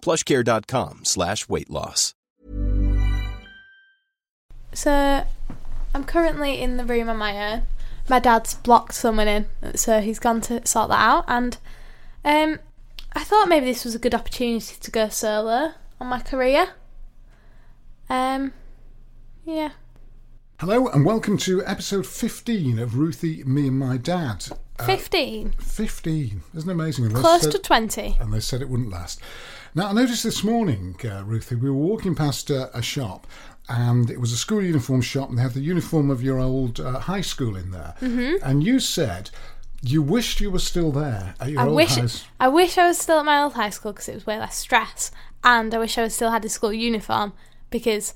plushcare.com slash weight loss. So, I'm currently in the room on my own. My dad's blocked someone in, so he's gone to sort that out. And um, I thought maybe this was a good opportunity to go solo on my career. Um, yeah. Hello and welcome to episode 15 of Ruthie, Me and My Dad. Uh, 15. 15. Isn't it amazing? Close said- to 20. And they said it wouldn't last. Now, I noticed this morning, uh, Ruthie, we were walking past uh, a shop and it was a school uniform shop and they had the uniform of your old uh, high school in there. Mm-hmm. And you said you wished you were still there at your I old wish high s- I wish I was still at my old high school because it was way less stress, and I wish I was still had a school uniform because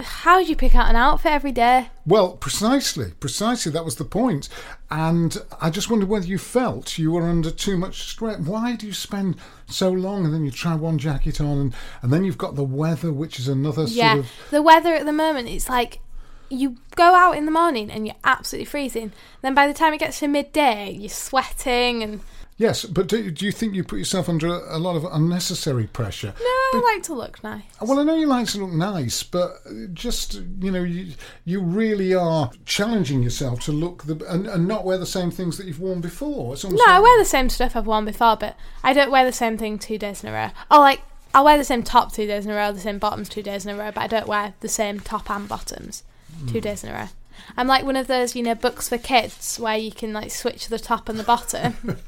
how do you pick out an outfit every day? Well, precisely, precisely. That was the point. And I just wondered whether you felt you were under too much stress. Why do you spend so long and then you try one jacket on and, and then you've got the weather, which is another yeah, sort of. the weather at the moment it's like you go out in the morning and you're absolutely freezing. Then by the time it gets to midday, you're sweating and Yes, but do, do you think you put yourself under a, lot of unnecessary pressure? no, I like to look nice. Well, I know you like to look nice, but just you know, you you really are challenging yourself to look the and, and not wear the same things that you've worn before. No, I wear the same stuff I've worn before, but I don't wear the same thing two days in a row. Or like I'll wear the same top two days in a row, the same bottoms two days in a row, but I don't wear the same top and bottoms two hmm. days in a row. I'm like one of those, you know, books for kids where you can like switch the top and the bottom.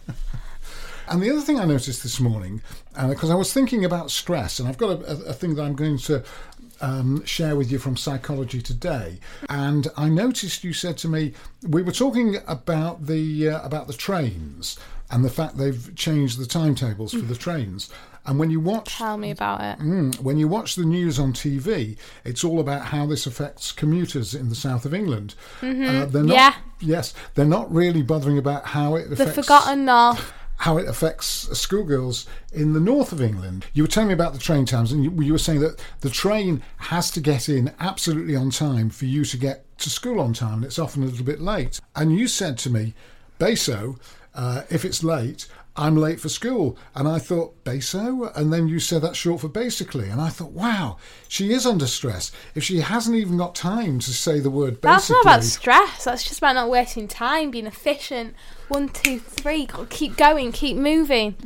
And the other thing I noticed this morning, because I was thinking about stress, and I've got a, a, a thing that I'm going to um, share with you from Psychology Today, and I noticed you said to me we were talking about the uh, about the trains and the fact they've changed the timetables for the trains. And when you watch Tell me about it. Mm, when you watch the news on TV, it's all about how this affects commuters in the south of England. Uh, they're not, Mm-hmm. Yeah. Yes, they're not really bothering about how it affects The Forgotten North. How it affects schoolgirls in the north of England. You were telling me about the train times, and you, were saying that the train has to get in absolutely on time for you to get to school on time, and it's often a little bit late. And you said to me, Beso, uh, if it's late, I'm late for school. And I thought, Beso? And then you said that's short for basically. And I thought, wow, she is under stress. If she hasn't even got time to say the word basically. That's not about stress. That's just about not wasting time, being efficient. One, two, three. Go- Keep going. Keep moving.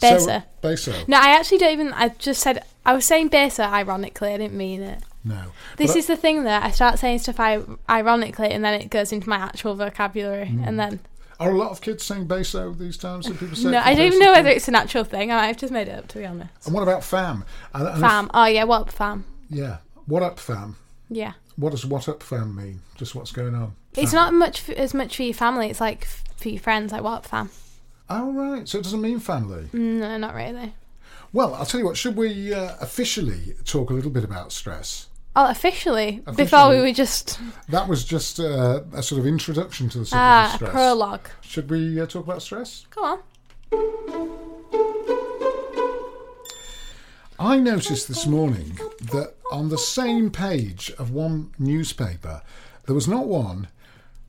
so, Beso. Beso. No, I actually don't even. I just said I was saying beso ironically. I didn't mean it. No. This But I- is the thing that I start saying stuff I, ironically, and then it goes into my actual vocabulary, Hmm. and then Are a lot of kids saying Beso these times? Do people say no, I don't even know whether it's a natural thing. I've just made it up to be honest. And what about fam? And- and if- Fam. Oh yeah, what up, fam? yeah. What up, fam? Yeah. What does what up, fam mean? Just what's going on? It's Fam. not much f- as much for your family. It's like f- for your friends. Like what up, fam? Oh, right. So it doesn't mean family. No, not really. Well, I'll tell you what. Should we uh, officially talk a little bit about stress? Oh, officially, before we were just That was just uh, a sort of introduction to the subject ah of a stress. prologue. Should we uh, talk about stress? Go on. I noticed this morning that on the same page of one newspaper, there was not one,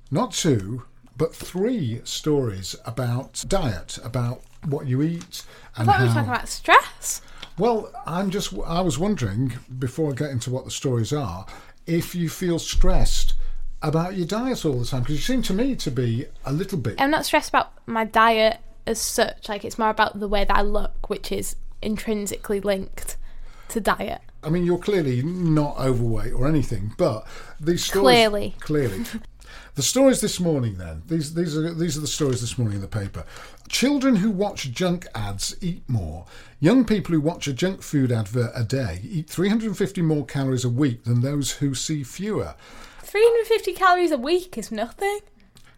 not two, but three stories about diet, about what you eat, I and thought we were how. talking about stress. Well, I'm just. I was wondering before I get into what the stories are, if you feel stressed about your diet all the time because you seem to me to be a little bit. I'm not stressed about my diet as such. Like it's more about the way that I look, which is intrinsically linked to diet. I mean, you're clearly not overweight or anything, but these stories Clearly. clearly. The stories this morning, then these these are these are the stories this morning in the paper. Children who watch junk ads eat more. Young people who watch a junk food advert a day eat 350 more calories a week than those who see fewer. 350 calories a week is nothing.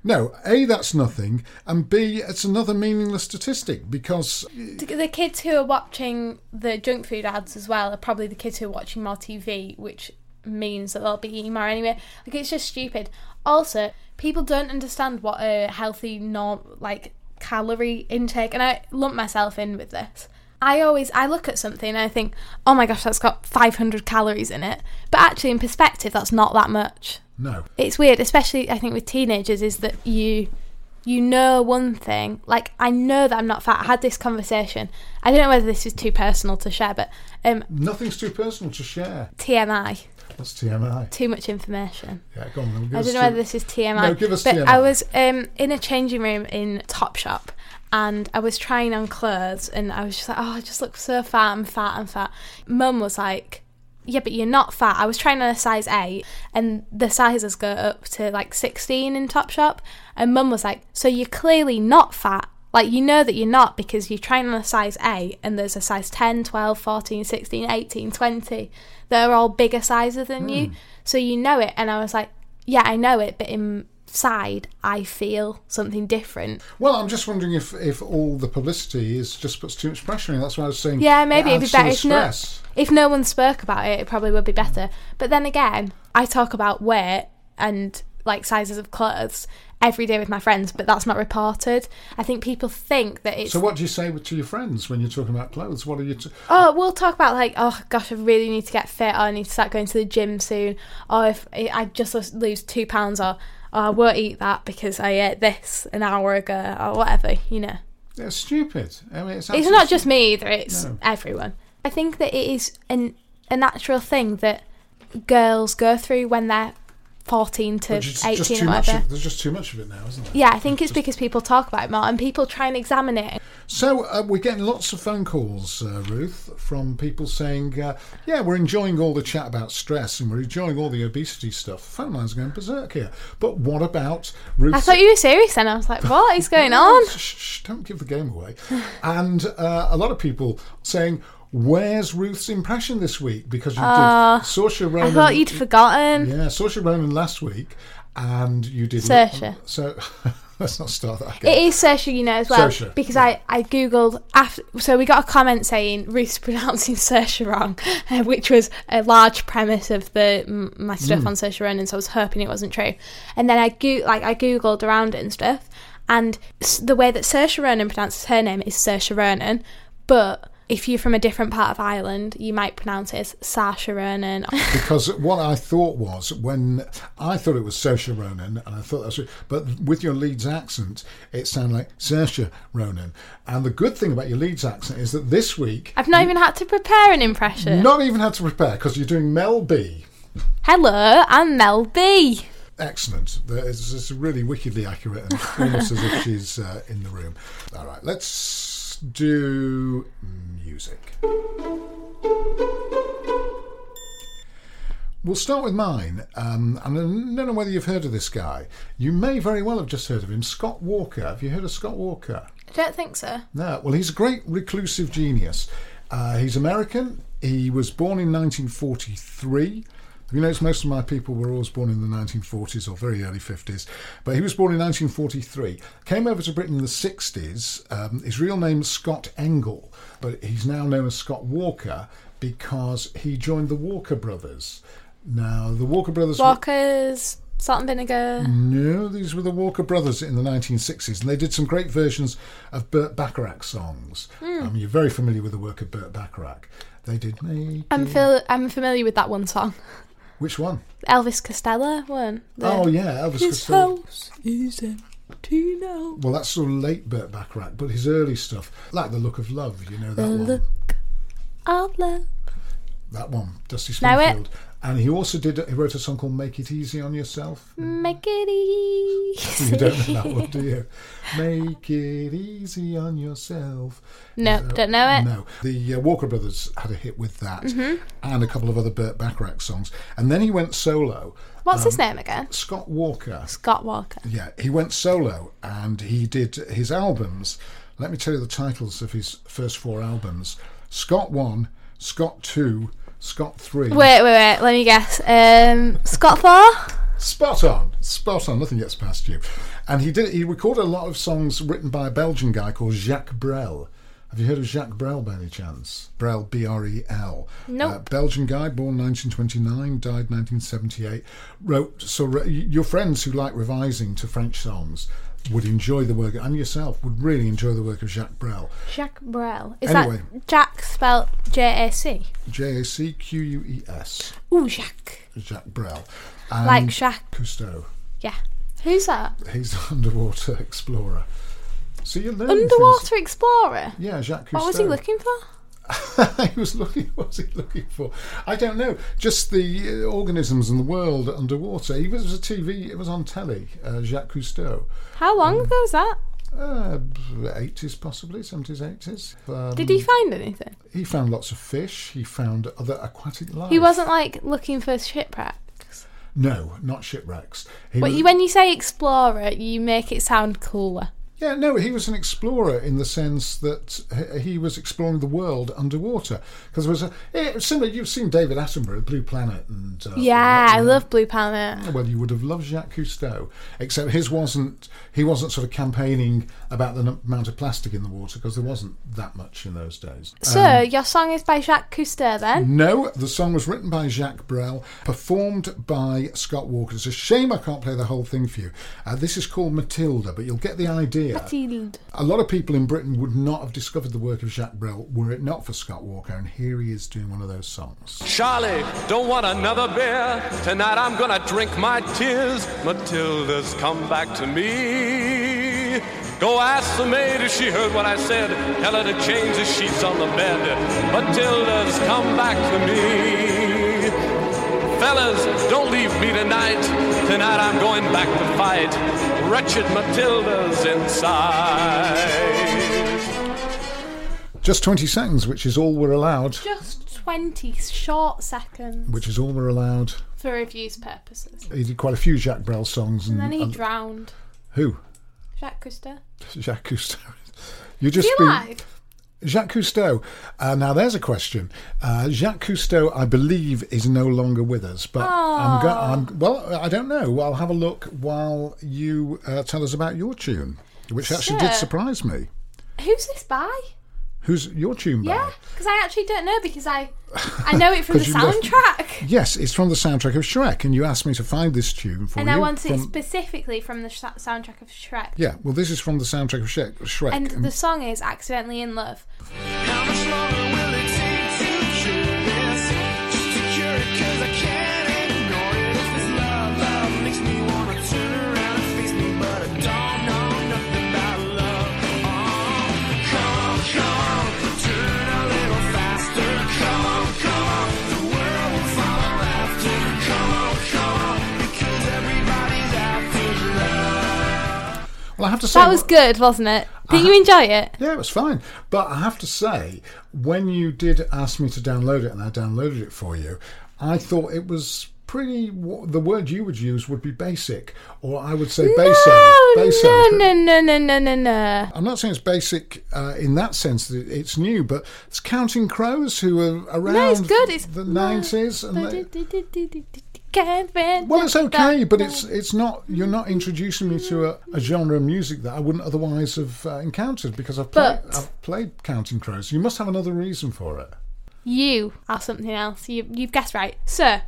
No, A, that's nothing, and B, it's another meaningless statistic because The kids who are watching the junk food ads as well are probably the kids who are watching more TV, which means that they'll be eating more anyway. Like it's just stupid. Also, people don't understand what a healthy norm like calorie intake, and I lump myself in with this. I always I look at something and I think, oh my gosh, that's got 500 calories in it, but actually in perspective, that's not that much. no. It's weird, especially I think with teenagers, is that you you know one thing. Like I know that I'm not fat. I had this conversation. I don't know whether this is too personal to share, but um, Nothing's too personal to share. TMI, That's TMI. too much information. Yeah, go on. then, I don't know two- whether this is TMI. No, give us but TMI. I was um, in a changing room in Topshop and I was trying on clothes and I was just like, oh, I just look so fat, I'm fat, I'm fat. Mum was like, yeah, but you're not fat. I was trying on a size 8 and the sizes go up to like 16 in Topshop. And mum was like, so you're clearly not fat. Like, you know that you're not because you're trying on a size 8 and there's a size 10, 12, 14, 16, 18, 20. They're all bigger sizes than you. Hmm. So you know it. And I was like, yeah, I know it, but inside I feel something different. Well, I'm just wondering if, if all the publicity is just puts too much pressure in. That's why I was saying. Yeah, maybe it it'd be better if no, if no one spoke about it. It probably would be better. But then again, I talk about weight and like sizes of clothes every day with my friends, but that's not reported. I think people think that it's So, what do you say to your friends when you're talking about clothes? What are you? T- oh, we'll talk about like, oh gosh, I really need to get fit, or I need to start going to the gym soon, or if I just lose two pounds, or oh, I won't eat that because I ate this an hour ago, or whatever, you know. They're stupid. I mean, it's, It's not just me either, it's No. everyone. I think that it is an, a natural thing that girls go through when they're 14 to just, 18 just or whatever. Of, there's just too much of it now, isn't there? Yeah, I think it's because people talk about it more and people try and examine it. So uh, we're getting lots of phone calls, uh, Ruth, from people saying, uh, "Yeah, we're enjoying all the chat about stress and we're enjoying all the obesity stuff." Phone lines are going berserk here. But what about Ruth? I thought you were serious then. I was like, what is going on? Shh, shh, don't give the game away. and uh, a lot of people saying, "Where's Ruth's impression this week?" Because you did Saoirse Uh, I thought you'd forgotten. Yeah, Saoirse Ronan last week, and you did Saoirse. So let's not start that again. It is Saoirse, you know, as well. Saoirse, Because I, I googled after, so we got a comment saying Ruth's pronouncing Saoirse wrong, uh, which was a large premise of the my stuff Hmm. on Saoirse Ronan. So I was hoping it wasn't true. And then I go like I googled around it and stuff, and the way that Saoirse Ronan pronounces her name is Saoirse Ronan, but if you're from a different part of Ireland, you might pronounce it as Saoirse Ronan. because what I thought was when I thought it was Saoirse Ronan, and I thought that's right, but with your Leeds accent, it sounded like Saoirse Ronan. And the good thing about your Leeds accent is that this week, I've not even had to prepare an impression. not even had to prepare because you're doing Mel B. Hello, I'm Mel B. Excellent. It's, it's really wickedly accurate and almost as if she's uh, in the room. All right, let's do music. We'll start with mine. Um, and I don't know whether you've heard of this guy. You may very well have just heard of him. Scott Walker. Have you heard of Scott Walker? I don't think so. No, well, he's a great reclusive genius. Uh, he's American. He was born in 1943. You notice most of my people were always born in the 1940s or very early 50s, but he was born in 1943. Came over to Britain in the 60s. Um, his real name is Scott Engel, but he's now known as Scott Walker because he joined the Walker Brothers. Now, the Walker Brothers. were- Walkers, salt and vinegar. no, these were the Walker Brothers in the 1960s, and they did some great versions of Burt Bacharach songs. Um, you're very familiar with the work of Burt Bacharach. They did I'm fil- I'm familiar with that one song. Which one? Elvis Costello one. The- Oh yeah, Elvis His Costello. house is empty now. Well, that's sort of late Burt Bacharach, but his early stuff, like The Look of Love, you know that The one. look of love. That one, Dusty. Springfield. And he also did. He wrote a song called "Make It Easy on Yourself." Make it easy. You don't know that one, do you? Make it easy on yourself. No, don't know it. No, the uh, Walker Brothers had a hit with that, Mm-hmm. and a couple of other Burt Bacharach songs. And then he went solo. What's Um, his name again? Scott Walker. Scott Walker. Yeah, he went solo and he did his albums. Let me tell you the titles of his first four albums: Scott One, Scott Two, Scott Three. Wait, wait, wait. Let me guess. Um, Scott Four. Spot on, spot on. Nothing gets past you. And he did. He recorded a lot of songs written by a Belgian guy called Jacques Brel. Have you heard of Jacques Brel by any chance? Brel, B R E L. Nope. Uh, Belgian guy, born 1929, died 1978. Wrote so. re- Your friends who like revising to French songs would enjoy the work, and yourself would really enjoy the work of Jacques Brel. Jacques Brel. Is Anyway. that Jack spelled J A C? J A C Q U E S. Ooh, Jacques. Jacques Brel. And Like Jacques. Cousteau. Yeah. Who's that? He's an underwater explorer. So learning things- Underwater explorer. Yeah, Jacques Cousteau. What was he looking for? he was looking. What was he looking for? I don't know. Just the uh, organisms in the world underwater. He was a TV. It was on telly. Uh, Jacques Cousteau. How long ago was that? Uh, 80s possibly, 70s, 80s. Um, Did he find anything? He found lots of fish. He found other aquatic life. He wasn't like looking for shipwrecks. No, not shipwrecks. He But was- when you say explorer, you make it sound cooler. Yeah, no, he was an explorer in the sense that he- was exploring the world underwater. Because there was a eh, similar. You've seen David Attenborough, Blue Planet, and uh, Yeah, I love Blue Planet. Well, you would have loved Jacques Cousteau, except his wasn't. He wasn't sort of campaigning about the n- amount of plastic in the water because there wasn't that much in those days. So, your song is by Jacques Cousteau then? No, the song was written by Jacques Brel, performed by Scott Walker. It's a shame I can't play the whole thing for you. Uh, this is called Matilda, but you'll get the idea. Mathilde. A lot of people in Britain would not have discovered the work of Jacques Brel were it not for Scott Walker, and here he is doing one of those songs. Charlie, don't want another beer. Tonight I'm gonna drink my tears. Matilda's come back to me. Go ask the maid if she heard what I said. Tell her to change the sheets on the bed. Matilda's come back to me. Fellas, don't leave me tonight. Tonight I'm going back to fight. Wretched Matilda's inside. Just 20 seconds, which is all we're allowed. Just 20 short seconds Which is all we're allowed. for reviews purposes. He did quite a few Jacques Brel songs. And And, then he and- drowned. Who? Jacques Cousteau. Jacques Cousteau. You Is just he been- alive? Jacques Cousteau. Uh, now, there's a question. Uh, Jacques Cousteau, I believe, is no longer with us, but I'm, go- I'm well. I don't know. I'll have a look while you uh, tell us about your tune, which actually did surprise me. Who's this by? Who's your tune by? Yeah, because I actually don't know because I I know it from the you left- soundtrack. Yes, it's from the soundtrack of Shrek, and you asked me to find this tune for And you. I want it specifically from the sh- soundtrack of Shrek. Yeah, well, this is from the soundtrack of Shrek. Shrek. And the song is Accidentally in Love. Well, I have to say That was good, wasn't it? Did you enjoy it? Yeah, it was fine. But I have to say, when you did ask me to download it and I downloaded it for you, I thought it was pretty. The word you would use would be basic, or I would say basic. No, baso. no, no, no, no, no, no, no. I'm not saying it's basic uh, in that sense that it's new, but it's Counting Crows who are around No, it's good. It's the 90s. And they, Can't win. well, it's okay, but it's it's not. You're not introducing me to a, a genre of music that I wouldn't otherwise have uh, encountered because I've But- I've played Counting Crows. You must have another reason for it. You are something else. You, you've guessed right. Sir,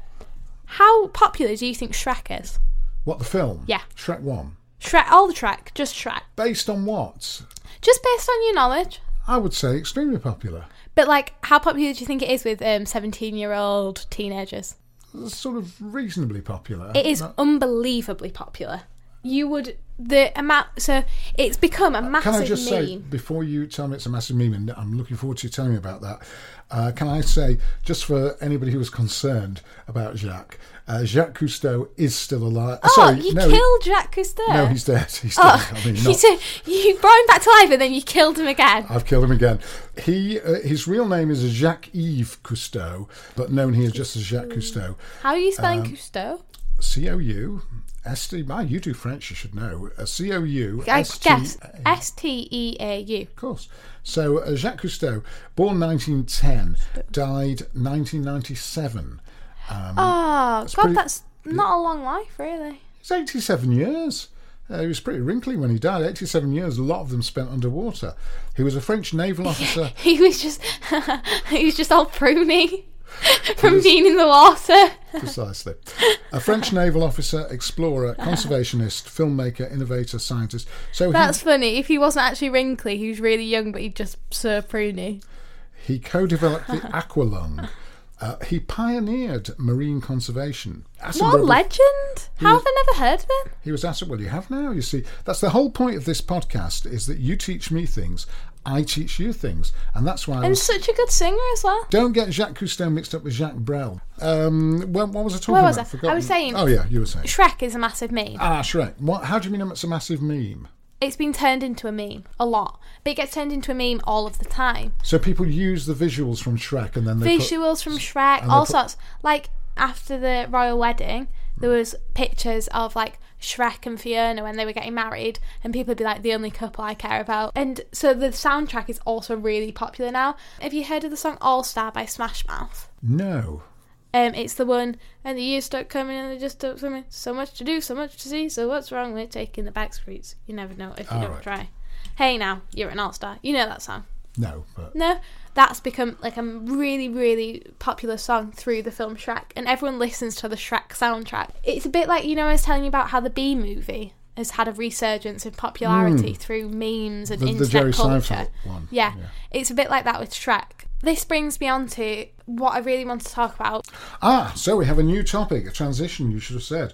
how popular do you think Shrek is? What the film? Yeah. Shrek One. Shrek, all the Shrek, just Shrek. Based on what? Just based on your knowledge. I would say extremely popular. But, like, how popular do you think it is with um, 17 year old teenagers? Sort of reasonably popular. It is unbelievably popular. You would the amount. So it's become a massive Can I just meme. say, before you tell me it's a massive meme, and I'm looking forward to you telling me about that, uh, can I say, just for anybody who was concerned about Jacques, uh, Jacques Cousteau is still alive. oh, Sorry, you no, killed Jacques Cousteau. no, he's dead. He's dead. Oh, I mean, you, said- you brought him back to life and then you killed him again. I've killed him again. He, uh, his real name is Jacques Yves Cousteau, but known here just as Jacques Cousteau. How are you spelling Um, Cousteau? C O U S T. Ah, you do French, you should know. Uh, C O U I S T. guess S T E A U. Of course. So uh, Jacques Cousteau, born 1910, died 1997. Oh, God, pretty- that's not a long life, really. It's 87 years. Uh, he was pretty wrinkly when he died. 87 years, a lot of them spent underwater. He was a French naval officer. He was just, he was just all pruny from being in the water. Precisely. A French naval officer, explorer, conservationist, filmmaker, innovator, scientist. So That's he, funny. If he wasn't actually wrinkly, he was really young, but he just so pruny. he co developed the aqualung. Uh, he pioneered marine conservation. What a legend! How have I never heard of him? He was asked, well, you have now. You see, that's the whole point of this podcast is that you teach me things, I teach you things. And that's why And was, such a good singer as well. Don't get Jacques Cousteau mixed up with Jacques Brel. Um, what, what was I talking Where was about? I? Forgotten. I was saying- Oh, yeah, you were saying. Shrek is a massive meme. Ah, Shrek. What, how do you mean it's a massive meme? It's been turned into a meme a lot, but it gets turned into a meme all of the time. So people use the visuals from Shrek and then they put- Visuals from Shrek, all put- sorts. Like after the royal wedding, there was pictures of like Shrek and Fiona when they were getting married, and people would be like, "The only couple I care about." And so the soundtrack is also really popular now. Have you heard of the song All Star by Smash Mouth? No. Um, it's the one, and the years start coming and they just start coming. So much to do, so much to see. So what's wrong with taking the back streets? You never know if you All don't right. try. Hey now, you're an all star. You know that song. No, but No, that's become like a really, really popular song through the film Shrek, and everyone listens to the Shrek soundtrack. It's a bit like you know I was telling you about how the Bee movie has had a resurgence in popularity through memes and the, internet the Jerry culture. One. Yeah, it's a bit like that with Shrek. This brings me on to what I really want to talk about. Ah, so we have a new topic, a transition, you should have said.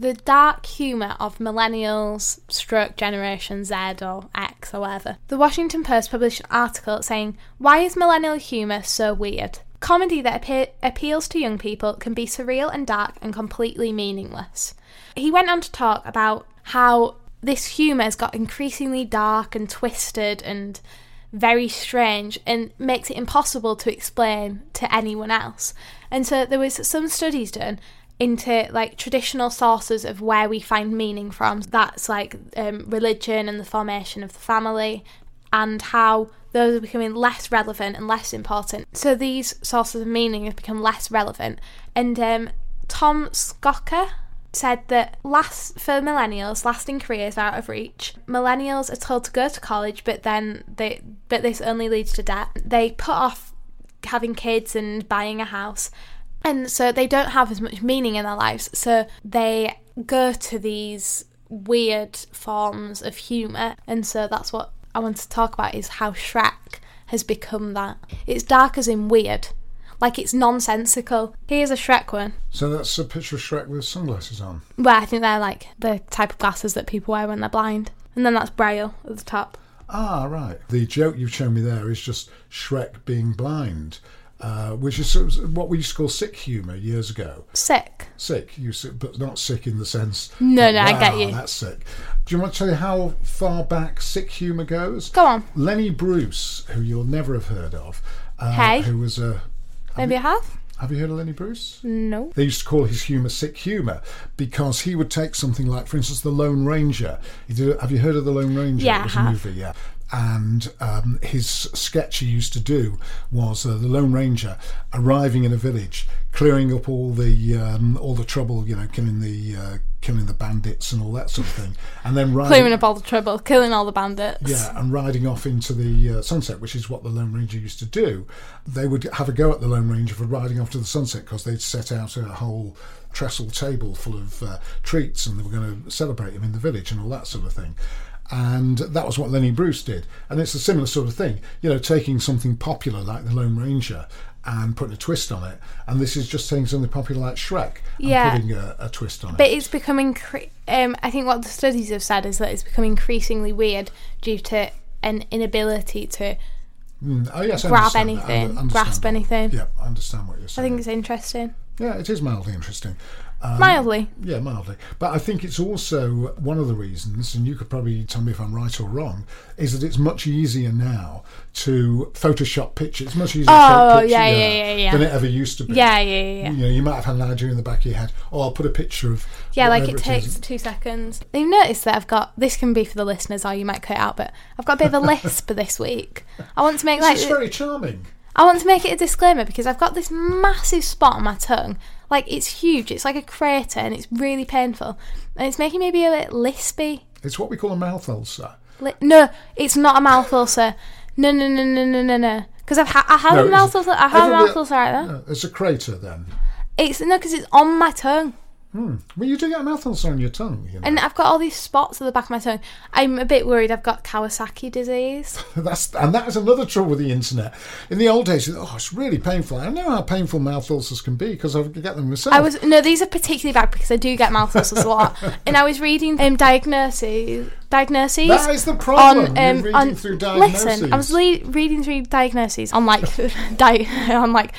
The dark humour of millennials, stroke Generation Z or X or whatever. The Washington Post published an article saying, Why is millennial humour so weird? Comedy that appe- appeals to young people can be surreal and dark and completely meaningless. He went on to talk about how this humour has got increasingly dark and twisted and very strange and makes it impossible to explain to anyone else. And so there was some studies done into like traditional sources of where we find meaning from. That's like um, religion and the formation of the family, and how those are becoming less relevant and less important. So these sources of meaning have become less relevant. And um, Tom Skocker said that last for millennials, lasting careers are out of reach. Millennials are told to go to college, but then they but this only leads to debt. They put off having kids and buying a house. And so they don't have as much meaning in their lives. So they go to these weird forms of humour. And so that's what I want to talk about is how Shrek has become that. It's dark as in weird. Like it's nonsensical. Here's a Shrek one. So that's a picture of Shrek with sunglasses on. Well, I think they're like the type of glasses that people wear when they're blind. And then that's Braille at the top. Ah, right. The joke you've shown me there is just Shrek being blind, uh, which is sort of what we used to call sick humour years ago. Sick. Sick, you sick, but not sick in the sense. No, that, no, I get you." That's sick. Do you want to tell you how far back sick humour goes? Go on. Lenny Bruce, who you'll never have heard of, uh, Hey. who was a. Maybe I have? Have you heard of Lenny Bruce? No. They used to call his humour sick humour because he would take something like, for instance, The Lone Ranger. He did, have you heard of The Lone Ranger? Yeah, it was I a have. movie, yeah. And um, his sketch he used to do was uh, the Lone Ranger arriving in a village, clearing up all the um, all the trouble, you know, killing the uh, killing the bandits and all that sort of thing, and then riding, Clearing up all the trouble, killing all the bandits. yeah, and riding off into the uh, sunset, which is what the Lone Ranger used to do. They would have a go at the Lone Ranger for riding off to the sunset because they'd set out a whole trestle table full of uh, treats and they were going to celebrate him in the village and all that sort of thing. And that was what Lenny Bruce did. And it's a similar sort of thing, you know, taking something popular like the Lone Ranger and putting a twist on it. And this is just taking something popular like Shrek and Yeah. putting a, a twist on it. But it's becoming. Um, I think what the studies have said is that it's becoming increasingly weird due to an inability to. Mm, oh, yes, grab anything, grasp that. anything. Yeah, I understand what you're saying. I think it's interesting. Yeah, it is mildly interesting. Um, Mildly. Yeah, mildly. But I think it's also one of the reasons, and you could probably tell me if I'm right or wrong, is that it's much easier now to Photoshop pictures. It's much easier Oh, to take yeah, yeah, yeah, than it ever used to be. Yeah, yeah, yeah, yeah. You know, you might have had an idea in the back of your head. Oh, I'll put a picture of. Yeah, like it whatever takes is. two seconds. You've noticed that I've got this can be for the listeners, or you might cut it out, but I've got a bit of a lisp this week. I want to make like It's very charming. I want to make it a disclaimer because I've got this massive spot on my tongue. Like it's huge. It's like a crater and it's really painful. And it's making me be a bit lispy. It's what we call a mouth ulcer. Li- no, it's not a mouth ulcer. No, no, no, no, no, no, no. Because I've ha- I have No, a mouth ulcer. I have a mouth ulcer right there. No, it's a crater then. It's no, because it's on my tongue. Well, you do get a mouth ulcer on your tongue. You know? And I've got all these spots at the back of my tongue. I'm a bit worried I've got Kawasaki disease. That's and that is another trouble with the internet. In the old days, oh, it's really painful. I know how painful mouth ulcers can be because I get them myself. I was no, these are particularly bad because I do get mouth ulcers a lot. And I was reading um, diagnoses, diagnoses. That is the problem. On, um, reading on, through diagnoses. Listen, I was le- reading through diagnoses on like di- on like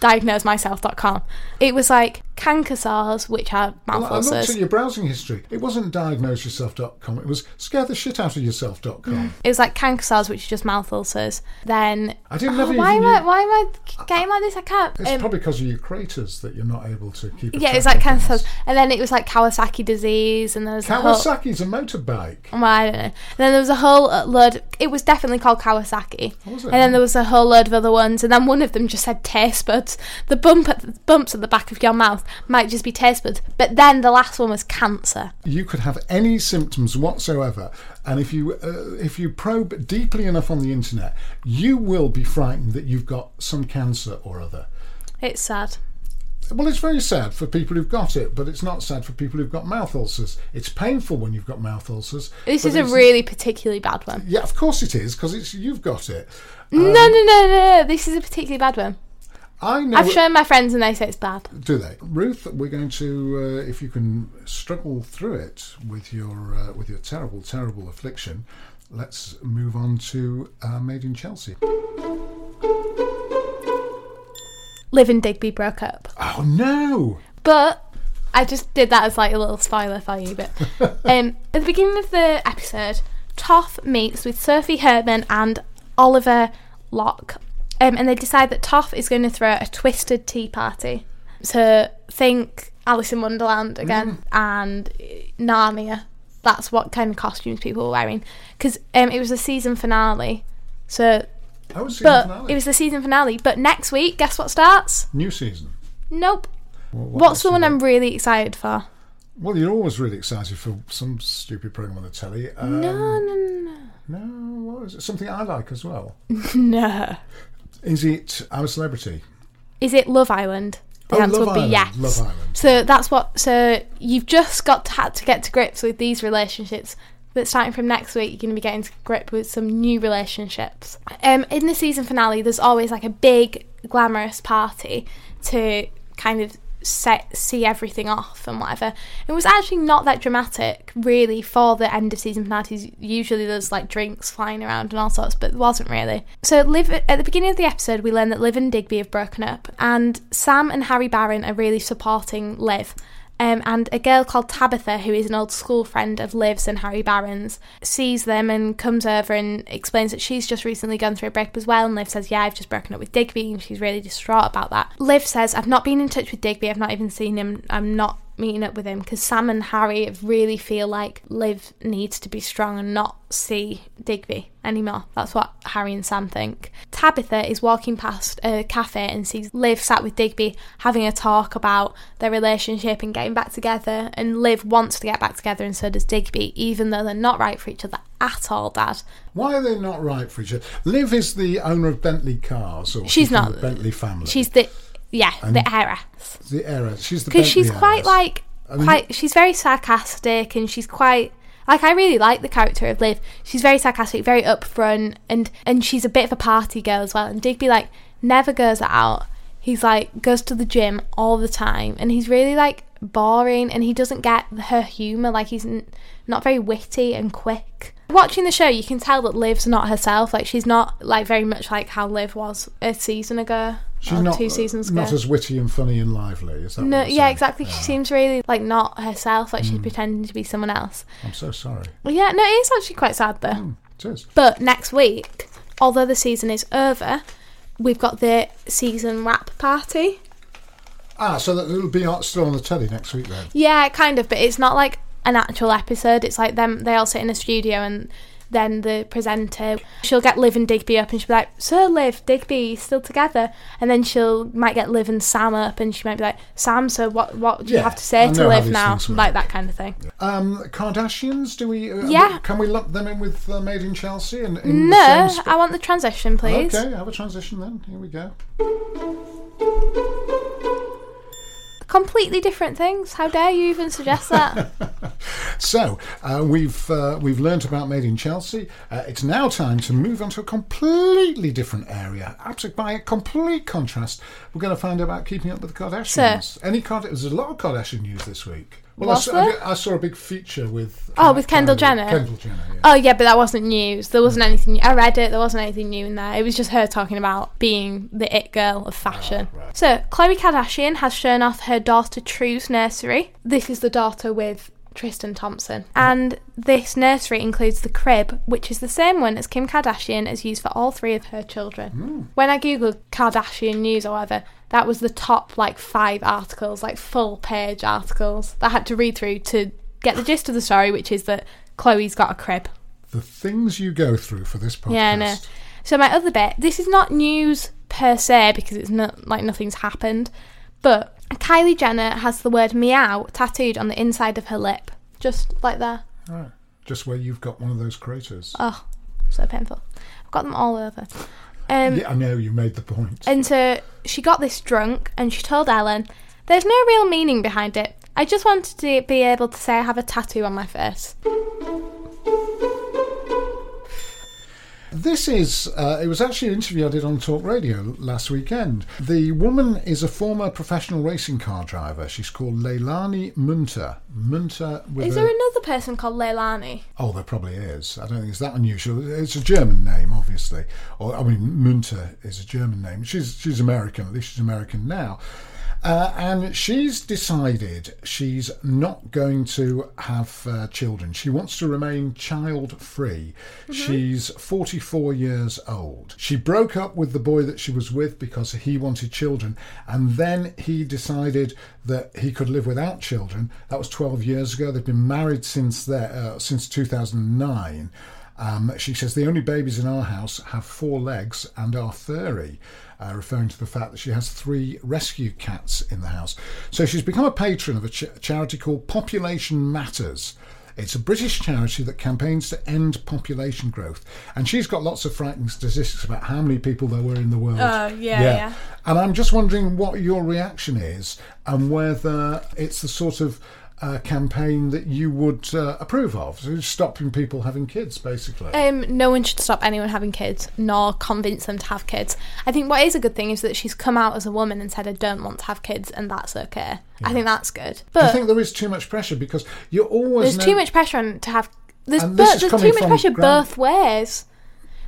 diagnosemyself.com. It was like canker sores, which are mouth Well, I looked ulcers. at your browsing history. It wasn't diagnoseyourself.com. It was scare the shit out of yourself.com. It was like canker sores, which are just mouth ulcers. Then I didn't Oh, why am I why am I getting like this? I can't. It's Um, probably because of your craters that you're not able to keep. yeah, it's track like cancer sores, and then it was like Kawasaki disease, and there was a whole. Kawasaki's a motorbike. Well, I don't know. And then there was a whole uh, load. It was definitely called Kawasaki. Was it? And then there was a whole load of other ones. And then one of them just said taste buds. The bump at the bumps at the back of your mouth might just be taste buds. But then the last one was cancer. You could have any symptoms whatsoever, and if you uh, if you probe deeply enough on the internet, you will be frightened that you've got some cancer or other. It's sad. Well, it's very sad for people who've got it, but it's not sad for people who've got mouth ulcers. It's painful when you've got mouth ulcers. This is a really particularly bad one. yeah, of course it is because it's you've got it. no, no, no, no, no. This is a particularly bad one. I know. I've shown my friends and they say it's bad. Do they, Ruth? We're going to, uh, if you can struggle through it with your uh, with your terrible, terrible affliction. Let's move on to uh, Made in Chelsea. Liv and Digby broke up. Oh no! But I just did that as like a little spoiler for you. But um, at the beginning of the episode, Toff meets with Sophie Hermann and Oliver Locke, um, and they decide that Toff is going to throw a twisted tea party. So think Alice in Wonderland again and uh, Narnia. That's what kind of costumes people were wearing because um, it was a season finale. So, was season but finale. it was the season finale. But next week, guess what starts? new season. Nope. Well, what What's the one? I'm really excited for? Well, you're always really excited for some stupid program on the telly. Um, No, no, no, No, what is it? Something I like as well. no. Is it a Celebrity? Is it Love Island? The Oh, answer Love would be yes. Love Island. So that's what. So you've just got to, had to get to grips with these relationships that starting from next week, you're going to be getting to grip with some new relationships. Um, in the season finale, there's always like a big glamorous party to kind of set, see everything off and whatever. It was actually not that dramatic, really, for the end of season finales. Usually there's like drinks flying around and all sorts, but it wasn't really. So, Liv, at the beginning of the episode, we learn that Liv and Digby have broken up, and Sam and Harry Baron are really supporting Liv. Um, and a girl called Tabitha, who is an old school friend of Liv's and Harry Baron's, sees them and comes over and explains that she's just recently gone through a breakup as well. And Liv says, Yeah, I've just broken up with Digby, and she's really distraught about that. Liv says, I've not been in touch with Digby, I've not even seen him, I'm not meeting up with him because Sam and Harry really feel like Liv needs to be strong and not see Digby anymore. That's what Harry and Sam think. Tabitha is walking past a cafe and sees Liv sat with Digby having a talk about their relationship and getting back together. And Liv wants to get back together, and so does Digby, even though they're not right for each other at all, Dad. Why are they not right for each other? Liv is the owner of Bentley cars, or She's from not. the Bentley family. She's the yeah the heiress. the heiress. She's the because she's Bentley quite like I mean- quite she's very sarcastic and she's quite like I really like the character of Liv. She's very sarcastic, very upfront, and and she's a bit of a party girl as well. And Digby like never goes out. He's like goes to the gym all the time, and he's really like boring, and he doesn't get her humor. Like he's n- not very witty and quick. Watching the show, you can tell that Liv's not herself. Like she's not like very much like how Liv was a season ago. She's not two seasons ago. not as witty and funny and lively. Is that? No, yeah, saying? exactly. She seems really like not herself, like she's Hmm. pretending to be someone else. I'm so sorry. Yeah, no, it is actually quite sad though. It is. But next week, although the season is over, we've got the season wrap party. Ah, so that it'll be still on the telly next week then. Yeah, kind of, but it's not like an actual episode. It's like them they all sit in a studio and then the presenter she'll get Liv and Digby up and she'll be like, So Liv, Digby, still together? And then she'll might get Liv and Sam up and she might be like, Sam, so what what do you Yeah, have to say to Liv now? Like that kind of thing. Um, Kardashians, do we? Uh, Yeah. Can we lump them in with uh, Made in Chelsea? And in No, the same sp- I want the transition, please. Okay, have a transition then. Here we go. Completely different things. How dare you even suggest that? So uh, we've uh, we've learnt about Made in Chelsea. Uh, it's now time to move on to a completely different area. Absolutely, by a complete contrast, we're going to find out about keeping up with the Kardashians. Any Card- There's a lot of Kardashian news this week. Well, I Was saw, there? I, saw a big feature with Oh, uh, with Kendall Jenner? Kendall Jenner, yeah. oh yeah, but that wasn't news. There wasn't anything. New. I read it. There wasn't anything new in there. It was just her talking about being the it girl of fashion. So Khloe Kardashian has shown off her daughter True's nursery. This is the daughter with Tristan Thompson, and this nursery includes the crib, which is the same one as Kim Kardashian has used for all three of her children. Hmm. When I googled Kardashian news however, that was the top like five articles, like full page articles that I had to read through to get the gist of the story, which is that Khloe's got a crib. The things you go through for this podcast. Yeah, no. So my other bit, this is not news per se because it's not like nothing's happened, but Kylie Jenner has the word meow tattooed on the inside of her lip, just like there. Right. Just where you've got one of those craters. Oh, so painful. I've got them all over. Um, yeah, I know you made the point. And so she got this drunk and she told Ellen, There's no real meaning behind it. I just wanted to be able to say I have a tattoo on my face. This is, uh, it was actually an interview I did on Talk Radio last weekend. The woman is a former professional racing car driver. She's called Leilani Munter. Munter Is a, there another person called Leilani? Oh, there probably is. I don't think it's that unusual. It's a German name, obviously. Or I mean, Munter is a German name. She's she's American. At least she's American now. Uh, and she's decided she's not going to have uh, children. She wants to remain child free. She's 44 years old. She broke up with the boy that she was with because he wanted children, and then he decided that he could live without children. That was 12 years ago. They've been married since there, uh, since 2009. Um, she says the only babies in our house have four legs and are furry, uh, referring to the fact that she has three rescue cats in the house. So she's become a patron of a ch- charity called Population Matters. It's a British charity that campaigns to end population growth, and she's got lots of frightening statistics about how many people there were in the world. Oh, yeah, yeah. And I'm just wondering what your reaction is, and whether it's the sort of uh, campaign that you would uh, approve of? So stopping people having kids, basically. Um, no one should stop anyone having kids, nor convince them to have kids. I think what is a good thing is that she's come out as a woman and said, "I don't want to have kids," and that's okay. I think that's good. But I think there is too much pressure because you're always there's know- too much pressure on to have. There's, bir- is there's too much pressure grand- both ways.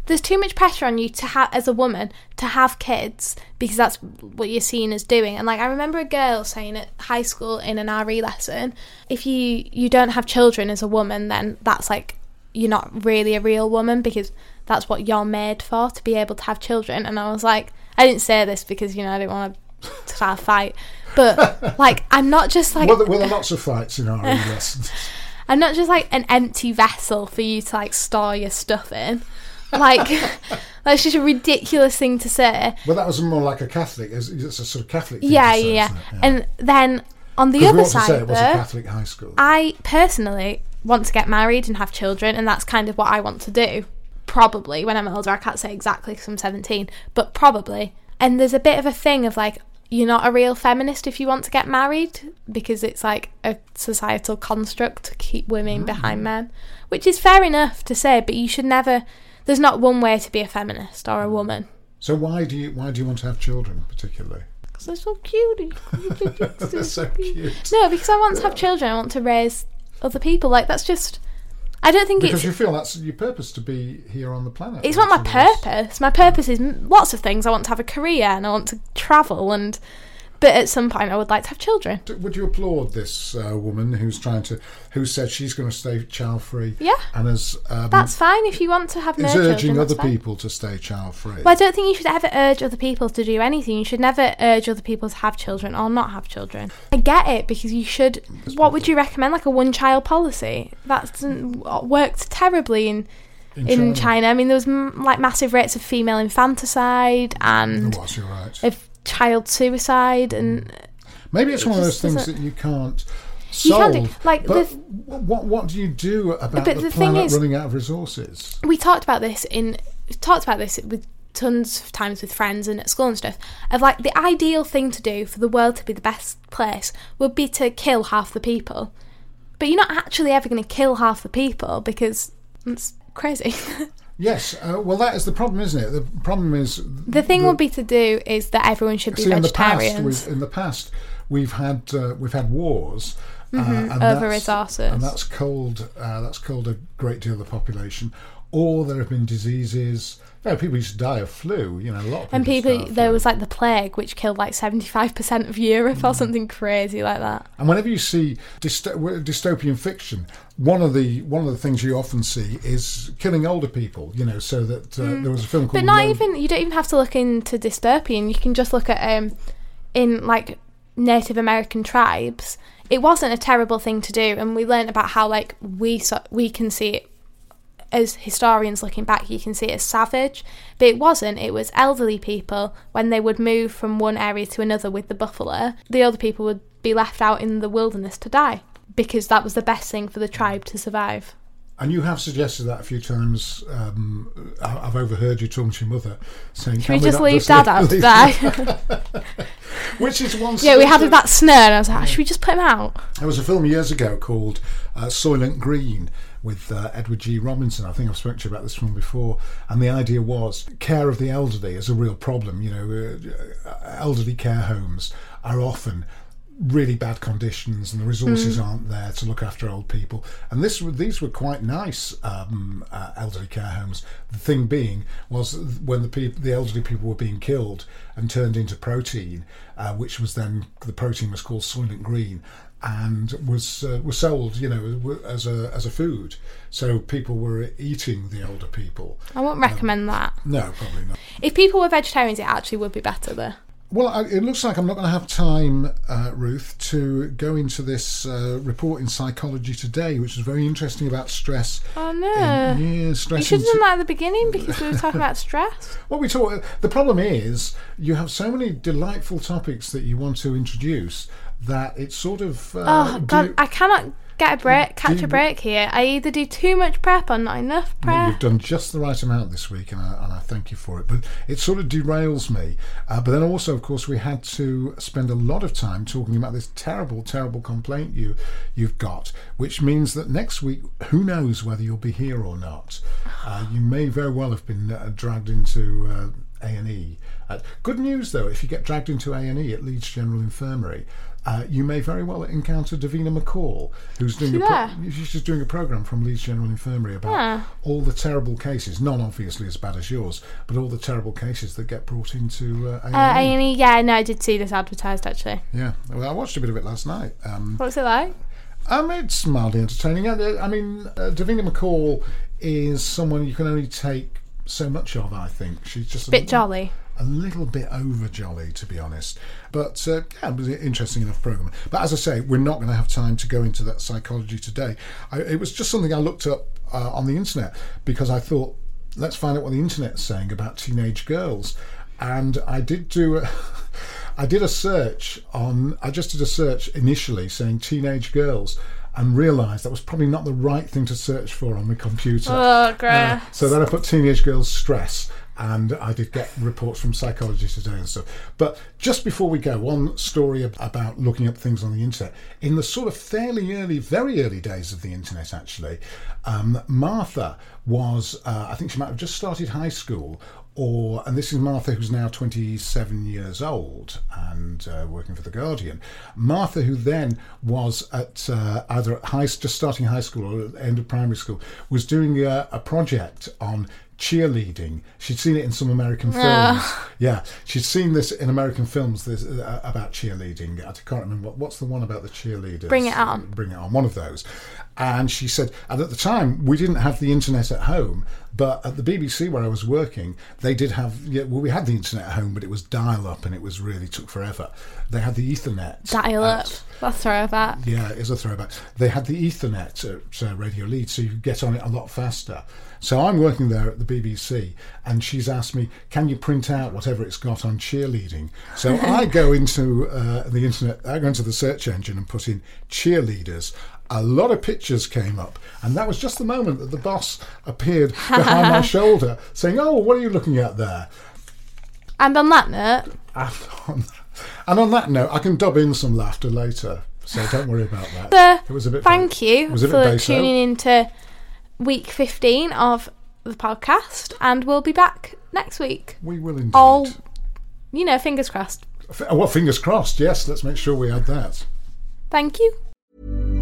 There's too much pressure on you to have as a woman to have kids because that's what you're seen as doing. And like I remember a girl saying at high school in an RE lesson, if you you don't have children as a woman, then that's like you're not really a real woman because that's what you're made for to be able to have children. And I was like, I didn't say this because you know I didn't want to start a fight, but like I'm not just like Well, there, well, there are lots of fights in our lessons. I'm not just like an empty vessel for you to like store your stuff in. Like that's just a ridiculous thing to say. Well, that was more like a Catholic. It's, it's a sort of Catholic. Thing Yeah, say, yeah, yeah. And then on the other side, it was a Catholic high school. I personally want to get married and have children, and that's kind of what I want to do. Probably when I'm older, I can't say exactly because I'm 17, but probably. And there's a bit of a thing of like, you're not a real feminist if you want to get married because it's like a societal construct to keep women behind mm. men, which is fair enough to say, but you should never. There's not one way to be a feminist or a mm. woman. So why do you why do you want to have children particularly? Because they're so cute. They're so cute. No, because I want to have children. I want to raise other people. Like that's just. I don't think Because it's. you feel that's your purpose to be here on the planet. It's not my purpose. My purpose is lots of things. I want to have a career and I want to travel and. But at some point, I would like to have children. Would you applaud this uh, woman who's trying to, who said she's going to stay child free? Yeah. and is um, That's fine if you want to have no is children. urging that's other people to stay child free. Well, I don't think you should ever urge other people to do anything. You should never urge other people to have children or not have children. I get it because you should. What would you recommend? Like a one-child policy? That's worked terribly in in China. I mean, there was m- like massive rates of female infanticide and was, you're right. of child suicide and Maybe it's one of those things that you can't You solve. can't do- like, but the- what what do you do about the, the planet is- running out of resources? we talked about this in talked about this with tons of times with friends and at school and stuff of like the ideal thing to do for the world to be the best place would be to kill half the people but you're not actually ever going to kill half the people because it's crazy Yes, uh, well, that is the problem, isn't it? The problem is the thing would be to do is that everyone should be see in the past. We've, in the past, we've had uh, we've had wars uh, and Mm-hmm. over that's- resources. and that's culled uh, that's culled a great deal of the population. Or there have been diseases. Know, people used to die of flu. You know, a lot of people. and used to die people there flu. was like the plague which killed like 75% of europe Mm. or something crazy like that And whenever you see dysto- dystopian fiction, one of the one of the things you often see is killing older people. You know, so that uh, there was a film called. Mm. But not even you don't even have to look into dystopian. You can just look at um in like Native American tribes. It wasn't a terrible thing to do, and we learned about how like we so, we can see it as historians looking back. You can see it as savage, but it wasn't. It was elderly people when they would move from one area to another with the buffalo. The older people would be left out in the wilderness to die because that was the best thing for the tribe to survive. And you have suggested that a few times. Um, I've overheard you talking to your mother saying, Should "Can we just leave Dad out to die? Which is one. yeah, we had solution. that snare, and I was like, should we just put him out? There was a film years ago called uh, Soylent Green with uh, Edward G. Robinson. I think I've spoken to you about this film before. And the idea was care of the elderly is a real problem. You know, uh, elderly care homes are often really bad conditions and the resources aren't there to look after old people and this these were quite nice um, uh, elderly care homes the thing being was when the people the elderly people were being killed and turned into protein uh, which was then the protein was called soylent green and was uh, was sold you know as a as a food so people were eating the older people I won't recommend that. no probably not If people were vegetarians, it actually would be better there. Well, I, it looks like I'm not going to have time, uh, Ruth, to go into this uh, report in Psychology Today, which is very interesting about stress. Oh in- no. yeah, You should have done that at the beginning because we were talking about stress. What we talk. The problem is you have so many delightful topics that you want to introduce that it's sort of. Uh, Oh god, you- I cannot Get a break, catch you- a break here. I either do too much prep or not enough No, prep. You've done just the right amount this week, and I, and I thank you for it. But it sort of derails me. Uh, but then also, of course, we had to spend a lot of time talking about this terrible, terrible complaint you you've got, which means that next week, who knows whether you'll be here or not. Uh, you may very well have been uh, dragged into uh, A and E. Uh, good news, though, if you get dragged into A and E at Leeds General Infirmary. Uh, you may very well encounter Davina McCall, who's doing She a pro- she's just doing a program from Leeds General Infirmary about Ah. all the terrible cases, not obviously as bad as yours, but all the terrible cases that get brought into uh, A&E. Uh, A&E, yeah, no, I did see this advertised actually. Yeah, well, I watched a bit of it last night. Um, What's it like? um, it's mildly entertaining. I, I mean, uh, Davina McCall is someone you can only take so much of. I think she's just a Bit jolly. A little bit over jolly, to be honest. But uh, yeah, it was an interesting enough program. But as I say, we're not going to have time to go into that psychology today. I, it was just something I looked up uh, on the internet because I thought, let's find out what the internet's saying about teenage girls. And I did do. A, I did a search on. I just did a search initially saying teenage girls. And realised that was probably not the right thing to search for on the computer. Oh. Uh, so then I put teenage girls stress, and I did get reports from Psychology Today and stuff. But just before we go, one story about looking up things on the internet. In the sort of fairly early, very early days of the internet, actually, um, Martha was, uh, I think she might have just started high school. Or and this is Martha, who's now 27 years old and uh, working for the Guardian. Martha, who then was at uh, either at high, just starting high school or at the end of primary school, was doing a, a project on cheerleading. She'd seen it in some American films. Yeah, she'd seen this in American films this, uh, about cheerleading. I can't remember what, what's the one about the cheerleaders. Bring It On. Bring it on. One of those. And she said, and at the time we didn't have the internet at home, but at the BBC where I was working, they did have. Yeah, well, we had the internet at home, but it was dial-up, and it was really took forever. They had the Ethernet. Dial up. at- That's throwback. yeah, it is a throwback. They had the Ethernet at uh, Radio Leeds, so you could get on it a lot faster. So I'm working there at the BBC, and she's asked me, "Can you print out whatever it's got on cheerleading?" So I go into uh, the internet, I go into the search engine and put in cheerleaders. A lot of pictures came up, and that was just the moment that the boss appeared behind my shoulder, saying, "Oh, what are you looking at there?" And on that note, And on, and on that note, I can dub in some laughter later, so don't worry about that. the, it was a bit. thank it you was a bit for baso. tuning into week 15 of the podcast, and we'll be back next week. We will indeed. All, you know, fingers crossed. F- Well, fingers crossed. Yes, let's make sure we add that. Thank you.